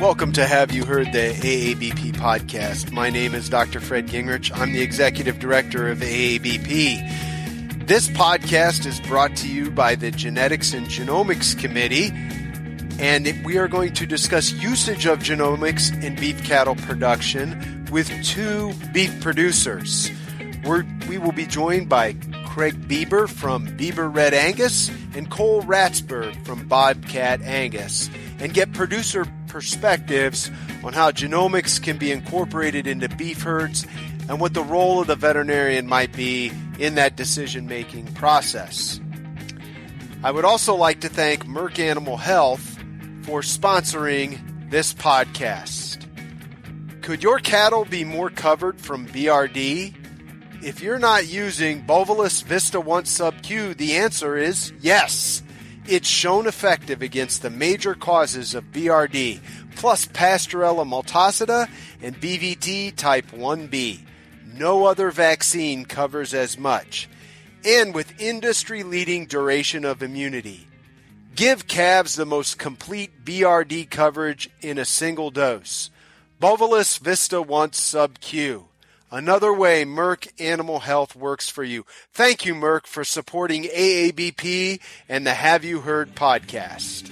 Welcome to Have You Herd the AABP podcast. My name is Dr. Fred Gingrich. I'm the executive director of AABP. This podcast is brought to you by the Genetics and Genomics Committee, and we are going to discuss usage of genomics in beef cattle production with two beef producers. We're, we will be joined by Craig Bieber from Bieber Red Angus and Cole Ratzburg from Bobcat Angus and get producer perspectives on how genomics can be incorporated into beef herds and what the role of the veterinarian might be in that decision making process. I would also like to thank Merck Animal Health for sponsoring this podcast. Could your cattle be more covered from BRD? If you're not using Bovilis Vista Once Sub Q, the answer is yes. It's shown effective against the major causes of BRD, plus Pasteurella multocida and BVD type 1B. No other vaccine covers as much. And with industry leading duration of immunity. Give calves the most complete BRD coverage in a single dose. Bovilis Vista Once Sub Q. Another way Merck Animal Health works for you. Thank you, Merck, for supporting AABP and the Have You Herd podcast.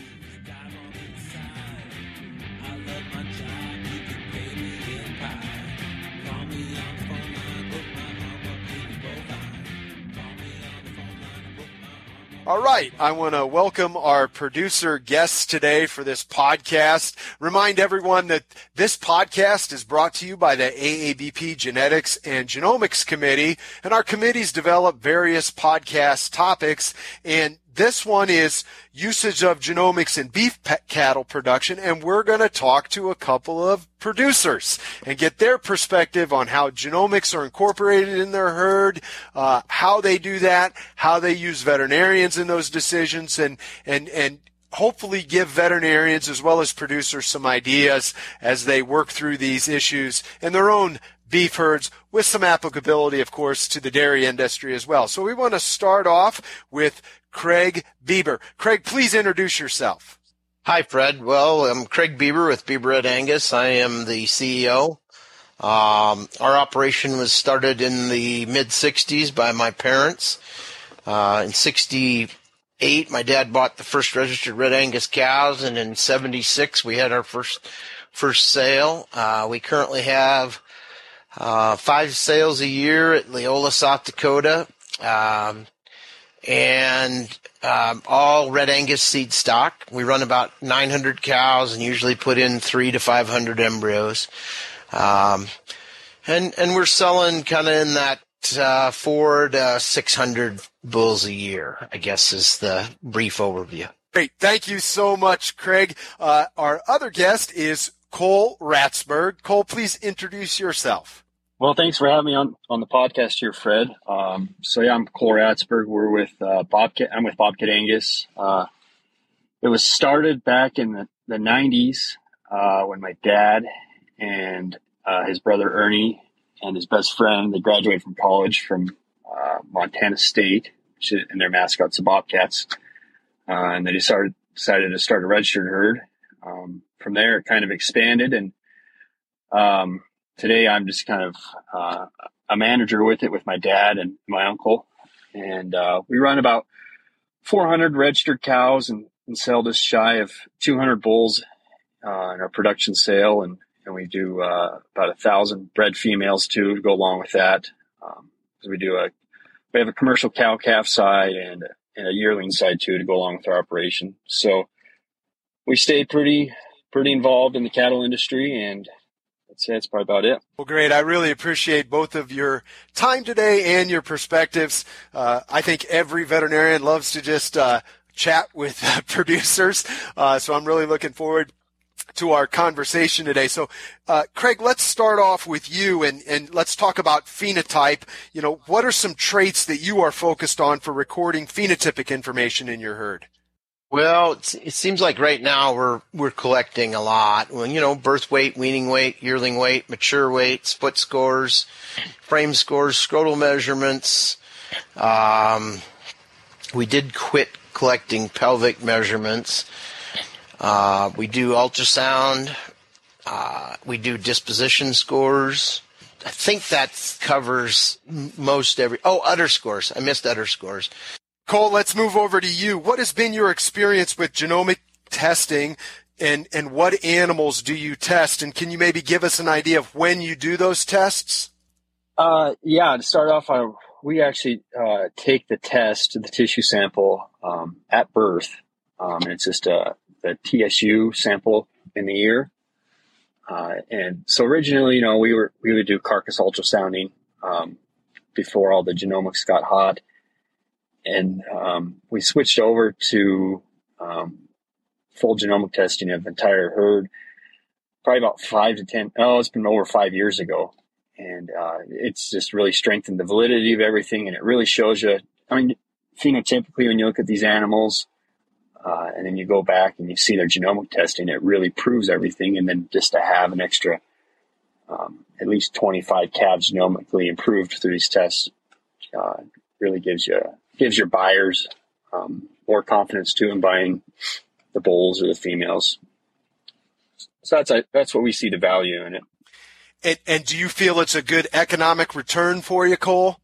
All right. I want to welcome our producer guests today for this podcast. Remind everyone that this podcast is brought to you by the AABP Genetics and Genomics Committee, and our committees develop various podcast topics. And this one is usage of genomics in beef cattle production, and we're going to talk to a couple of producers and get their perspective on how genomics are incorporated in their herd, uh, how they do that, how they use veterinarians in those decisions, and and and hopefully give veterinarians as well as producers some ideas as they work through these issues in their own beef herds with some applicability, of course, to the dairy industry as well. So we want to start off with Craig Bieber. Craig, please introduce yourself. Hi, Fred. Well, I'm Craig Bieber with Bieber Red Angus. I am the CEO. Um, our operation was started in the mid 60s by my parents. Uh, in 68, my dad bought the first registered Red Angus cows, and in 76, we had our first first sale. Uh, we currently have uh, five sales a year at Leola, South Dakota. Um, and um, all red Angus seed stock. We run about 900 cows and usually put in three to 500 embryos. Um, and and we're selling kind of in that uh, four to 600 bulls a year. I guess is the brief overview. Great, thank you so much, Craig. Uh, our other guest is Cole Ratzburg. Cole, please introduce yourself. Well, thanks for having me on, on the podcast here, Fred. Um, so yeah, I'm Cole Ratzburg. We're with uh, Bobcat. I'm with Bobcat Angus. Uh, it was started back in the, the 90s uh, when my dad and uh, his brother Ernie and his best friend they graduated from college from uh, Montana State, and their mascots the Bobcats. Uh, and they decided decided to start a registered herd. Um, from there, it kind of expanded and. Um, today I'm just kind of uh, a manager with it with my dad and my uncle, and uh, we run about 400 registered cows and, and sell just shy of 200 bulls uh, in our production sale, and and we do uh, about a thousand bred females too to go along with that. Um, we do a we have a commercial cow calf side and and a yearling side too to go along with our operation. So we stay pretty pretty involved in the cattle industry and that's, that's probably about it. Well, great. I really appreciate both of your time today and your perspectives. Uh, I think every veterinarian loves to just uh, chat with uh, producers, so I'm really looking forward to our conversation today. So, uh, Craig, let's start off with you and, and let's talk about phenotype. You know, what are some traits that you are focused on for recording phenotypic information in your herd? Well, it seems like right now we're we're collecting a lot. Well, you know, birth weight, weaning weight, yearling weight, mature weight, split scores, frame scores, scrotal measurements. Um, we did quit collecting pelvic measurements. Uh, we do ultrasound Uh, we do disposition scores. I think that covers most every. Oh, udder scores. I missed udder scores. Cole, let's move over to you. What has been your experience with genomic testing and, and what animals do you test? And can you maybe give us an idea of when you do those tests? Uh, yeah, to start off, I, we actually uh, take the test, the tissue sample, um, at birth. Um, and it's just a, the TSU sample in the ear. Uh, and so originally, you know, we were we would do carcass ultrasounding um, before all the genomics got hot, and um, we switched over to um, full genomic testing of the entire herd. Probably about five to ten. Oh, it's been over five years ago, and uh, it's just really strengthened the validity of everything, and it really shows you. I mean, phenotypically, when you look at these animals, uh, and then you go back and you see their genomic testing, it really proves everything. And then just to have an extra, um, at least 25 calves genomically improved through these tests, uh, really gives you, gives your buyers, um, more confidence too in buying the bulls or the females. So that's, that's what we see the value in it. And, and do you feel it's a good economic return for you, Cole?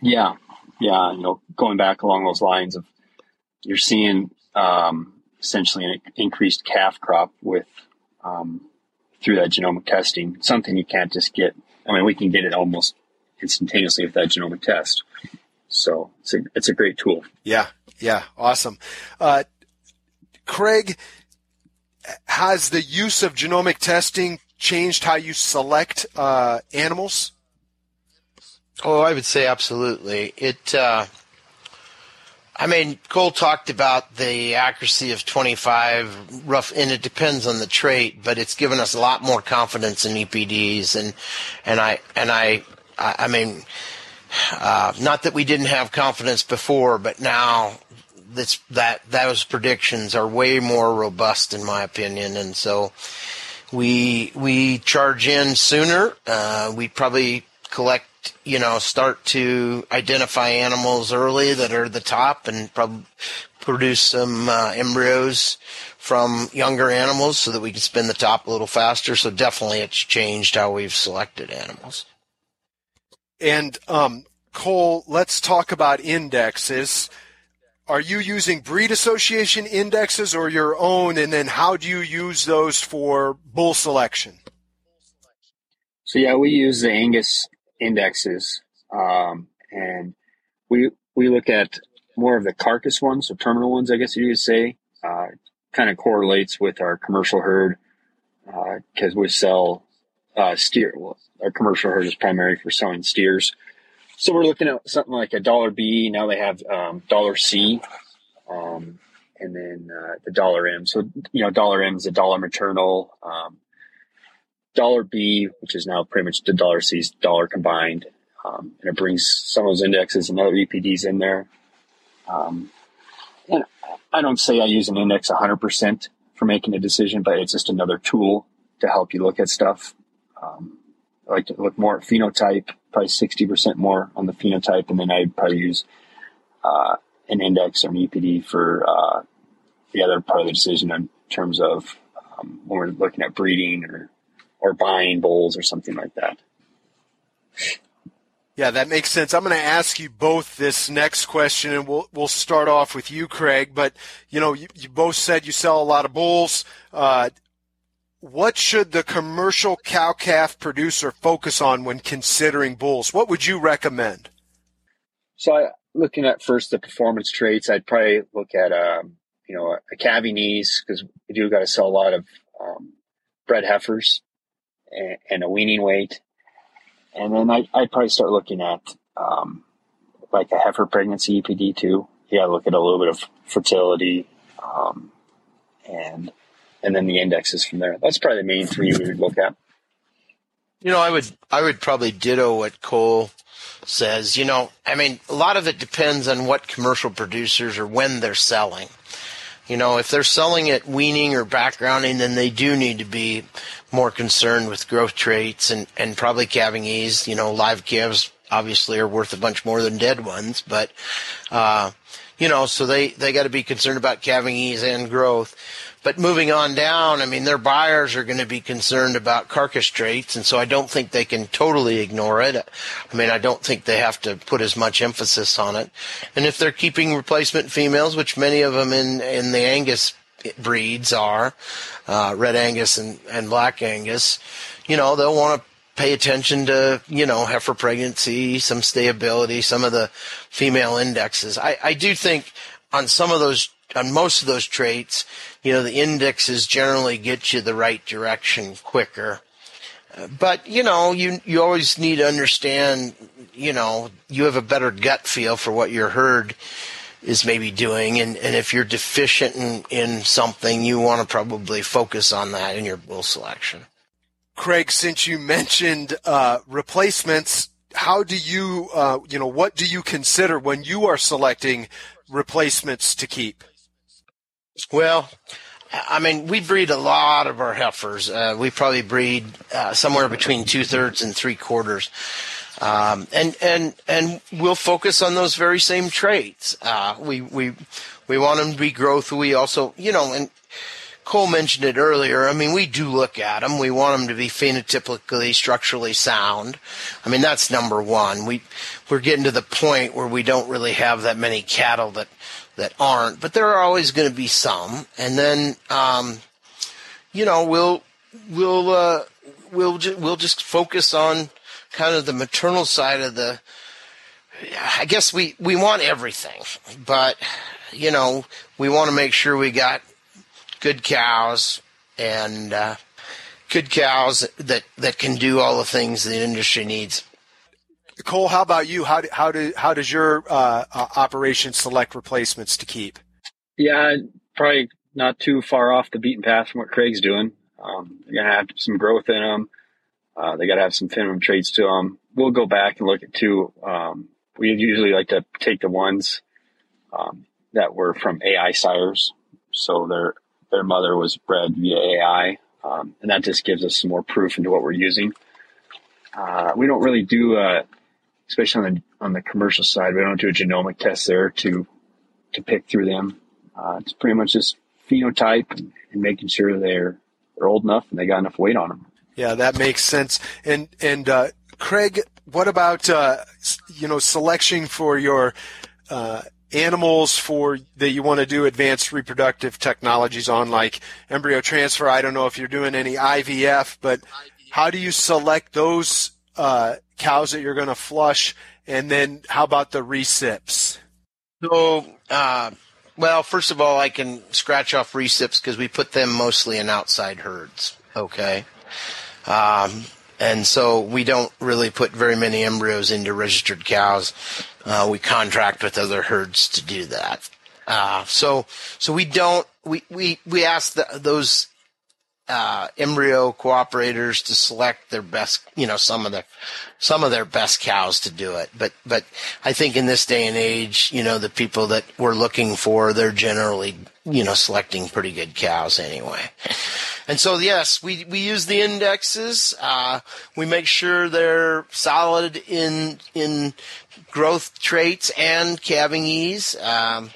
Yeah. Yeah. You know, going back along those lines of, you're seeing um, essentially an increased calf crop with um, through that genomic testing. Something you can't just get. I mean, we can get it almost instantaneously with that genomic test. So it's a it's a great tool. Yeah, yeah, awesome. Uh, Craig, has the use of genomic testing changed how you select uh, animals? Oh, I would say absolutely. It uh, I mean, Cole talked about the accuracy of 25 rough, and it depends on the trait, but it's given us a lot more confidence in EPDs. And, and I, and I, I mean, uh, not that we didn't have confidence before, but now that's, that, those predictions are way more robust in my opinion. And so we, we charge in sooner. Uh, we probably collect you know, start to identify animals early that are the top and probably produce some uh, embryos from younger animals so that we can spin the top a little faster. So definitely it's changed how we've selected animals. And um, Cole, let's talk about indexes. Are you using breed association indexes or your own? And then how do you use those for bull selection? So yeah, we use the Angus indexes, um, and we we look at more of the carcass ones, so terminal ones, I guess you could say. Uh, kind of correlates with our commercial herd because uh, we sell uh, steer. Well, our commercial herd is primary for selling steers, so we're looking at something like a dollar B. Now they have um, dollar C. Um, and then uh, the dollar M. So you know, dollar M is a dollar maternal. Um, dollar B, which is now pretty much the dollar C's dollar combined. Um, and it brings some of those indexes and other EPDs in there. Um, and I don't say I use an index 100% for making a decision, but it's just another tool to help you look at stuff. Um, I like to look more at phenotype, probably 60% more on the phenotype, and then I'd probably use uh, an index or an EPD for uh, the other part of the decision in terms of um, when we're looking at breeding or or buying bulls or something like that. Yeah, that makes sense. I'm going to ask you both this next question, and we'll we'll start off with you, Craig. But you know, you, you both said you sell a lot of bulls. Uh, what should the commercial cow calf producer focus on when considering bulls? What would you recommend? So, I, looking at first the performance traits, I'd probably look at um, you know a calving ease because we do got to sell a lot of um, bred heifers and, a weaning weight. And then I, I'd probably start looking at um, like a heifer pregnancy EPD too. Yeah, look at a little bit of fertility, um, and and then the indexes from there. That's probably the main three we would look at. You know, I would I would probably ditto what Cole says. You know, I mean, a lot of it depends on what commercial producers or when they're selling. You know, if they're selling at weaning or backgrounding, then they do need to be more concerned with growth traits and, and probably calving ease. You know, live calves obviously are worth a bunch more than dead ones, but, uh, you know, so they, they got to be concerned about calving ease and growth. But moving on down, I mean, their buyers are going to be concerned about carcass traits, and so I don't think they can totally ignore it. I mean, I don't think they have to put as much emphasis on it. And if they're keeping replacement females, which many of them in in the Angus breeds are, uh, Red Angus and, and Black Angus, you know, they'll want to pay attention to, you know, heifer pregnancy, some stayability, some of the female indexes. I, I do think on some of those, on most of those traits, you know, the indexes generally get you the right direction quicker. But, you know, you, you always need to understand, you know, you have a better gut feel for what your herd is maybe doing. And, and if you're deficient in, in something, you want to probably focus on that in your bull selection. Craig, since you mentioned uh, replacements, how do you, uh, you know, what do you consider when you are selecting replacements to keep? Well, I mean, we breed a lot of our heifers. Uh, we probably breed uh, somewhere between two thirds and three quarters. Um, and and and we'll focus on those very same traits. Uh, we we we want them to be growth. We also, you know, and Cole mentioned it earlier. I mean, we do look at them. We want them to be phenotypically, structurally sound. I mean, that's number one. We we're getting to the point where we don't really have that many cattle that that aren't, but there are always going to be some. And then, um, you know, we'll we'll uh, we'll ju- we'll just focus on kind of the maternal side of the. I guess we we want everything, but you know, we want to make sure we got good cows and uh, good cows that, that can do all the things the industry needs. Cole, how about you? How do, how do how does your uh, uh, operation select replacements to keep? Yeah, probably not too far off the beaten path from what Craig's doing. Um, they're gonna have some growth in them. Uh, they got to have some minimum traits to them. We'll go back and look at two. Um, we usually like to take the ones um, that were from AI sires, so they're their mother was bred via AI, um, and that just gives us some more proof into what we're using. Uh, we don't really do, uh, especially on the on the commercial side, we don't do a genomic test there to to pick through them. Uh, it's pretty much just phenotype and, making sure they're they're old enough and they got enough weight on them. Yeah, that makes sense. And and uh, Craig, what about uh, you know selection for your uh, animals for that you want to do advanced reproductive technologies on, like embryo transfer. I don't know if you're doing any IVF, but how do you select those uh, cows that you're going to flush? And then how about the recips? So, uh, well, first of all, I can scratch off recips because we put them mostly in outside herds. Okay. Um, and so we don't really put very many embryos into registered cows. Uh, we contract with other herds to do that. Uh, so, so we don't, we, we, we ask the, those, uh, embryo cooperators to select their best, you know, some of their, some of their best cows to do it. But, but I think in this day and age, you know, the people that we're looking for, they're generally, you know, selecting pretty good cows anyway. And so, yes, we, we use the indexes. Uh, we make sure they're solid in, in growth traits and calving ease. Um,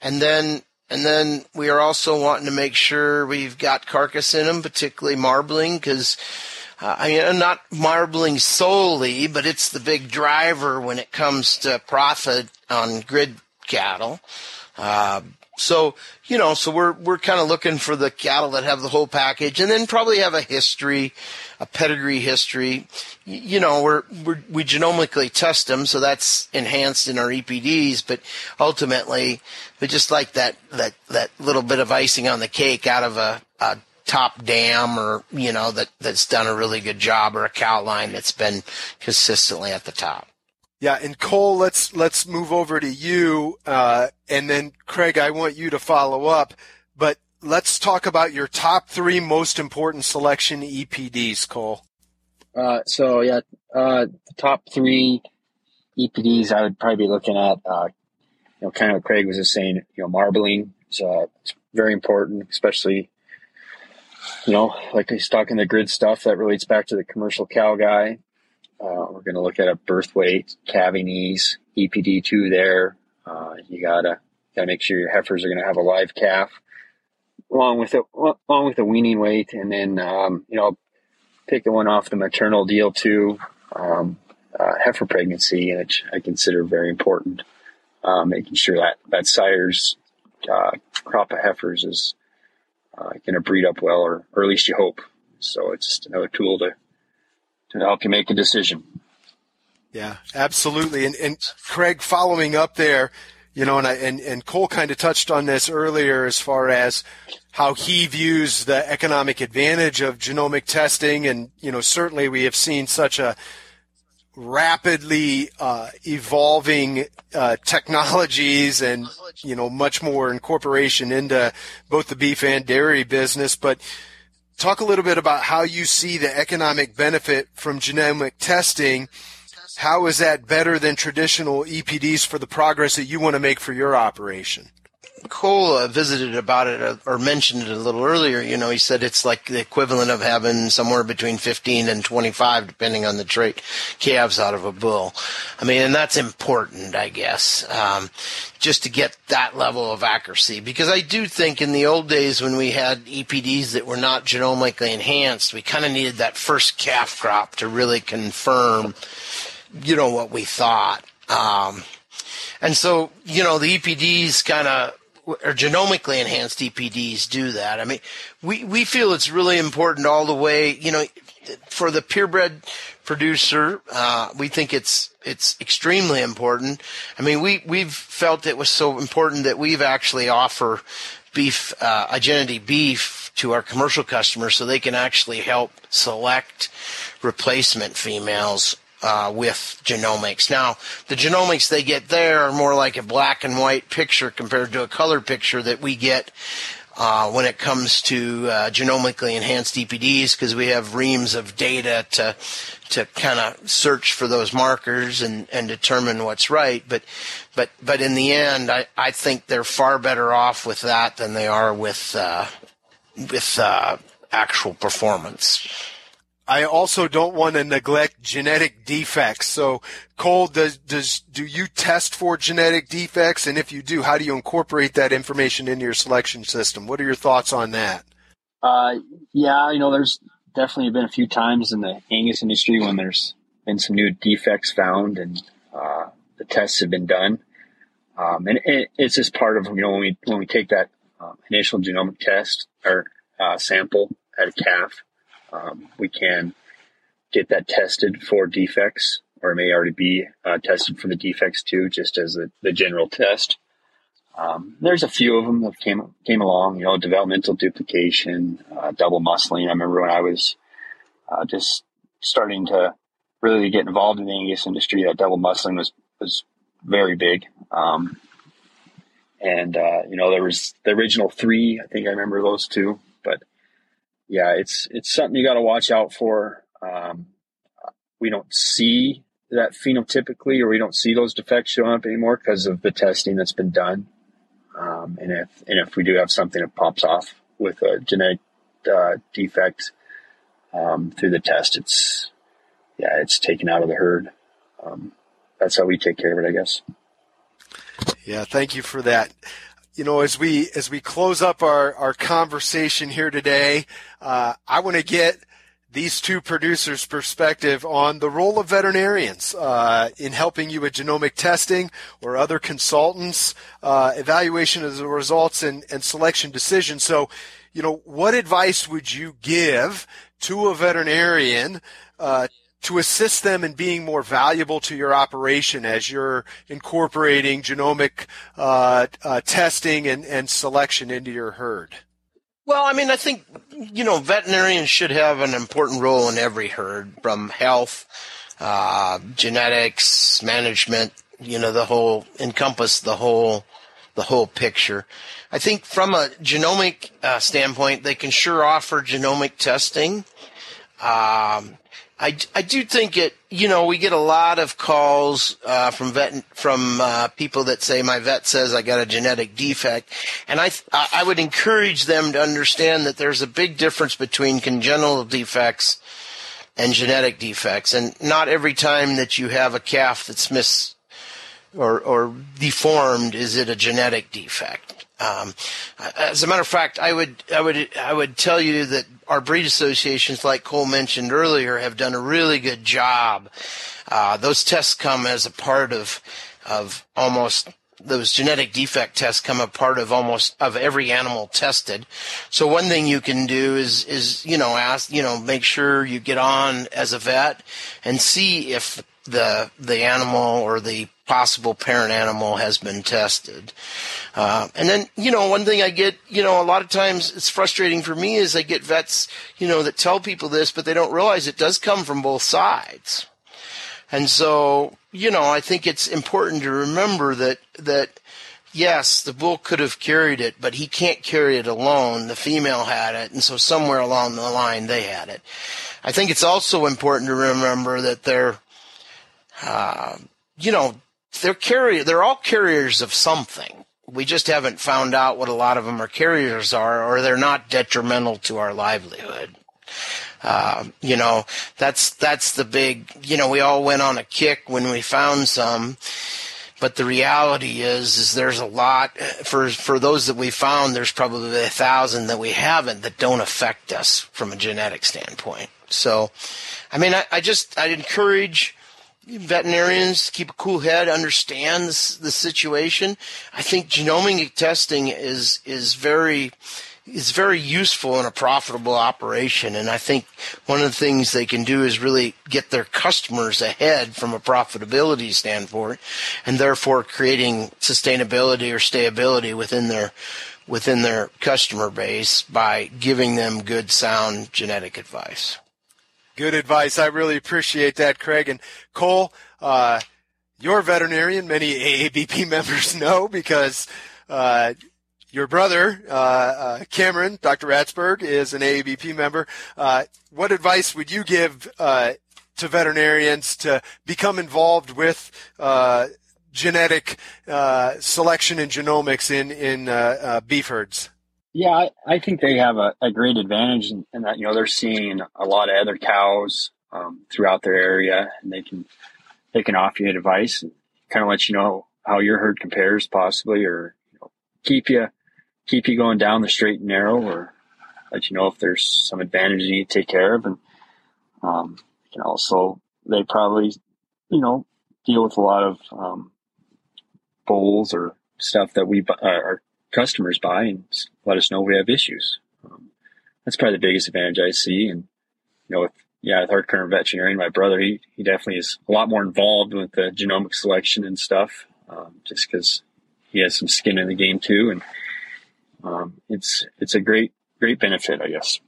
and then, and then we are also wanting to make sure we've got carcass in them, particularly marbling, because uh, I mean, not marbling solely, but it's the big driver when it comes to profit on grid cattle. Uh, so, you know, so we're, we're kind of looking for the cattle that have the whole package and then probably have a history, a pedigree history. You know, we're, we're, we genomically test them. So that's enhanced in our EPDs, but ultimately we just like that, that, that little bit of icing on the cake out of a, a top dam or, you know, that, that's done a really good job or a cow line that's been consistently at the top. Yeah, and Cole, let's let's move over to you, uh, and then Craig, I want you to follow up. But let's talk about your top three most important selection EPDs, Cole. Uh, so yeah, uh, the top three EPDs I would probably be looking at, uh, you know, kind of what Craig was just saying, you know, marbling is uh, very important, especially, you know, like he's talking the grid stuff that relates back to the commercial cow guy. Uh, we're going to look at a birth weight, calving ease, EPD2 there. Uh, you gotta, gotta make sure your heifers are going to have a live calf. along with it, along with the weaning weight, and then um, you know, pick the one off the maternal deal too. Um, uh, heifer pregnancy, which I consider very important. Uh, making sure that that sire's uh, crop of heifers is uh, going to breed up well, or, or at least you hope. So it's just another tool to to help you make a decision. Yeah, absolutely. And, and Craig, following up there, you know, and I, and, and Cole kind of touched on this earlier as far as how he views the economic advantage of genomic testing. And, you know, certainly we have seen such a rapidly uh, evolving uh, technologies and, you know, much more incorporation into both the beef and dairy business. But talk a little bit about how you see the economic benefit from genomic testing how is that better than traditional EPDs for the progress that you want to make for your operation? Cole uh, visited about it uh, or mentioned it a little earlier. You know, he said it's like the equivalent of having somewhere between 15 and 25, depending on the trait, calves out of a bull. I mean, and that's important, I guess, um, just to get that level of accuracy. Because I do think in the old days when we had EPDs that were not genomically enhanced, we kind of needed that first calf crop to really confirm you know, what we thought. Um, and so, you know, the EPDs kind of, or genomically enhanced EPDs do that. I mean, we, we feel it's really important all the way, you know, for the purebred producer, uh, we think it's, it's extremely important. I mean, we, we've felt it was so important that we've actually offer beef, uh, Igenity beef to our commercial customers so they can actually help select replacement females uh, with genomics. Now, the genomics they get there are more like a black and white picture compared to a color picture that we get uh, when it comes to uh, genomically enhanced EPDs because we have reams of data to to kind of search for those markers and, and determine what's right. But but but in the end, I, I think they're far better off with that than they are with uh, with uh, actual performance. I also don't want to neglect genetic defects. So, Cole, does, does do you test for genetic defects? And if you do, how do you incorporate that information into your selection system? What are your thoughts on that? Uh, yeah, you know, there's definitely been a few times in the Angus industry when there's been some new defects found and uh, the tests have been done. Um, and it, it's just part of you know when we when we take that uh, initial genomic test or uh, sample at a calf um, we can get that tested for defects, or it may already be uh, tested for the defects too, just as the general test. Um, there's a few of them that came came along, you know, developmental duplication, uh, double muscling. I remember when I was uh, just starting to really get involved in the Angus industry, that double muscling was was very big. Um, and uh, you know, there was the original three. I think I remember those two, but yeah, it's it's something you got to watch out for. Um, we don't see that phenotypically, or we don't see those defects showing up anymore because of the testing that's been done. Um, and if and if we do have something that pops off with a genetic uh, defect um, through the test, it's yeah, it's taken out of the herd. Um, that's how we take care of it, I guess. Yeah, thank you for that you know, as we as we close up our our conversation here today, uh, I want to get these two producers' perspective on the role of veterinarians uh, in helping you with genomic testing or other consultants, uh, evaluation of the results and, and selection decisions. So, you know, what advice would you give to a veterinarian uh, to assist them in being more valuable to your operation as you're incorporating genomic uh, uh, testing and, and selection into your herd? Well, I mean, I think, you know, veterinarians should have an important role in every herd from health, uh, genetics, management, you know, the whole, encompass the whole, the whole picture. I think from a genomic uh, standpoint, they can sure offer genomic testing. Um, I, I do think it, you know, we get a lot of calls uh, from vet from uh, people that say my vet says I got a genetic defect, and I I would encourage them to understand that there's a big difference between congenital defects and genetic defects, and not every time that you have a calf that's mis or or deformed is it a genetic defect. Um, as a matter of fact, I would I would I would tell you that our breed associations, like Cole mentioned earlier, have done a really good job. Uh, those tests come as a part of of almost those genetic defect tests come a part of almost of every animal tested. So one thing you can do is is you know ask you know make sure you get on as a vet and see if the the animal or the possible parent animal has been tested. Uh, and then, you know, one thing I get, you know, a lot of times it's frustrating for me is I get vets, you know, that tell people this, but they don't realize it does come from both sides. And so, you know, I think it's important to remember that, that yes, the bull could have carried it, but he can't carry it alone. The female had it, and so somewhere along the line they had it. I think it's also important to remember that they're, uh, you know, they're carrier, they're all carriers of something. We just haven't found out what a lot of them are carriers are, or they're not detrimental to our livelihood. Uh, you know, that's that's the big. You know, we all went on a kick when we found some, but the reality is, is there's a lot for for those that we found. There's probably a thousand that we haven't that don't affect us from a genetic standpoint. So, I mean, I, I just I'd encourage veterinarians keep a cool head, understand the, the situation. I think genomic testing is is very is very useful in a profitable operation. And I think one of the things they can do is really get their customers ahead from a profitability standpoint and therefore creating sustainability or stability within their within their customer base by giving them good sound genetic advice. Good advice. I really appreciate that, Craig. And Cole, uh, you're a veterinarian. Many AABP members know because uh, your brother, uh, uh, Cameron, Dr. Ratzburg, is an AABP member. Uh, what advice would you give uh, to veterinarians to become involved with genetic selection and genomics in, in beef herds? Yeah, I, I think they have a, a great advantage in, in, that you know they're seeing a lot of other cows um, throughout their area, and they can they can offer you advice and kind of let you know how your herd compares, possibly, or you know, keep you keep you going down the straight and narrow, or let you know if there's some advantage you need to take care of, and um, can also they probably you know deal with a lot of um, bulls or stuff that we uh, are customers buy and let us know we have issues. Um, that's probably the biggest advantage I see. And, you know, with, yeah, with our current veterinarian, my brother, he, he definitely is a lot more involved with the genomic selection and stuff, um, just because he has some skin in the game too. And, um, it's, it's a great, great benefit, I guess.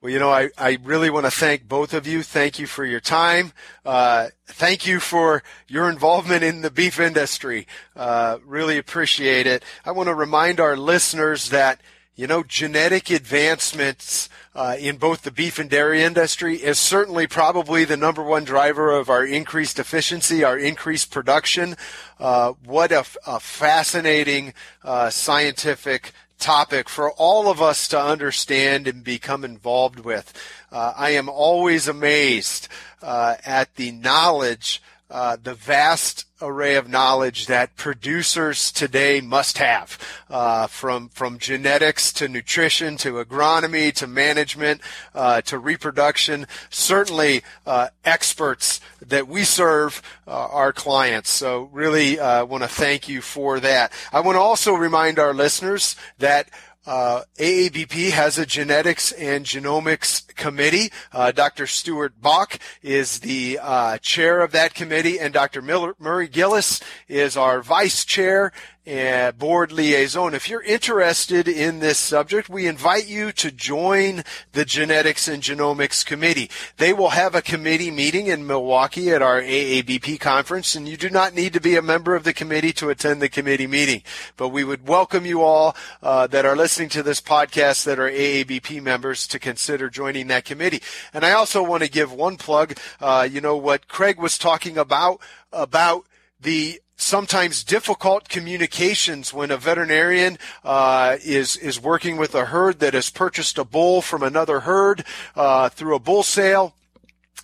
Well, you know, I, I really want to thank both of you. Thank you for your time. Uh, thank you for your involvement in the beef industry. Uh, really appreciate it. I want to remind our listeners that, you know, genetic advancements uh, in both the beef and dairy industry is certainly probably the number one driver of our increased efficiency, our increased production. Uh, what a, a fascinating uh, scientific topic for all of us to understand and become involved with. Uh, I am always amazed uh, at the knowledge, uh, the vast array of knowledge that producers today must have, uh, from from genetics to nutrition to agronomy to management uh, to reproduction. Certainly, uh, experts that we serve uh, our clients. So, really, uh, want to thank you for that. I want to also remind our listeners that uh, AABP has a genetics and genomics committee. Uh, Dr. Stuart Bach is the uh, chair of that committee, and Dr. Miller, Murray Gillis is our vice chair and board liaison. If you're interested in this subject, we invite you to join the Genetics and Genomics Committee. They will have a committee meeting in Milwaukee at our AABP conference, and you do not need to be a member of the committee to attend the committee meeting. But we would welcome you all uh, that are listening to this podcast that are AABP members to consider joining that committee. And I also want to give one plug. Uh, you know what Craig was talking about about the sometimes difficult communications when a veterinarian uh, is is working with a herd that has purchased a bull from another herd uh, through a bull sale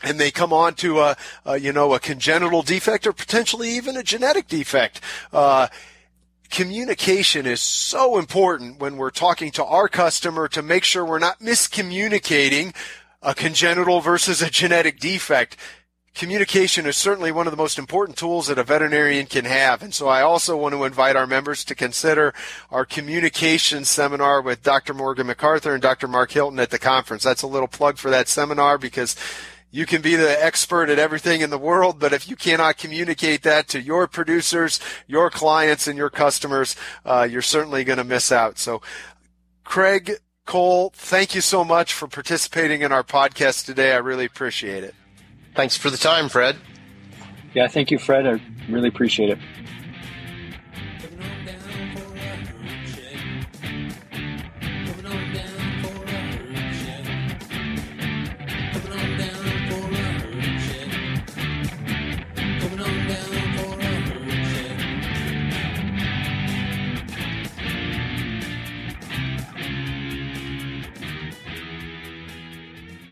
and they come on to a, a, you know a congenital defect or potentially even a genetic defect. Uh, communication is so important when we're talking to our customer to make sure we're not miscommunicating a congenital versus a genetic defect. Communication is certainly one of the most important tools that a veterinarian can have. And so I also want to invite our members to consider our communication seminar with Dr. Morgan McArthur and Dr. Mark Hilton at the conference. That's a little plug for that seminar because you can be the expert at everything in the world, but if you cannot communicate that to your producers, your clients, and your customers, uh, you're certainly going to miss out. So, Craig Cole, thank you so much for participating in our podcast today. I really appreciate it. Thanks for the time, Fred. Yeah, thank you, Fred. I really appreciate it.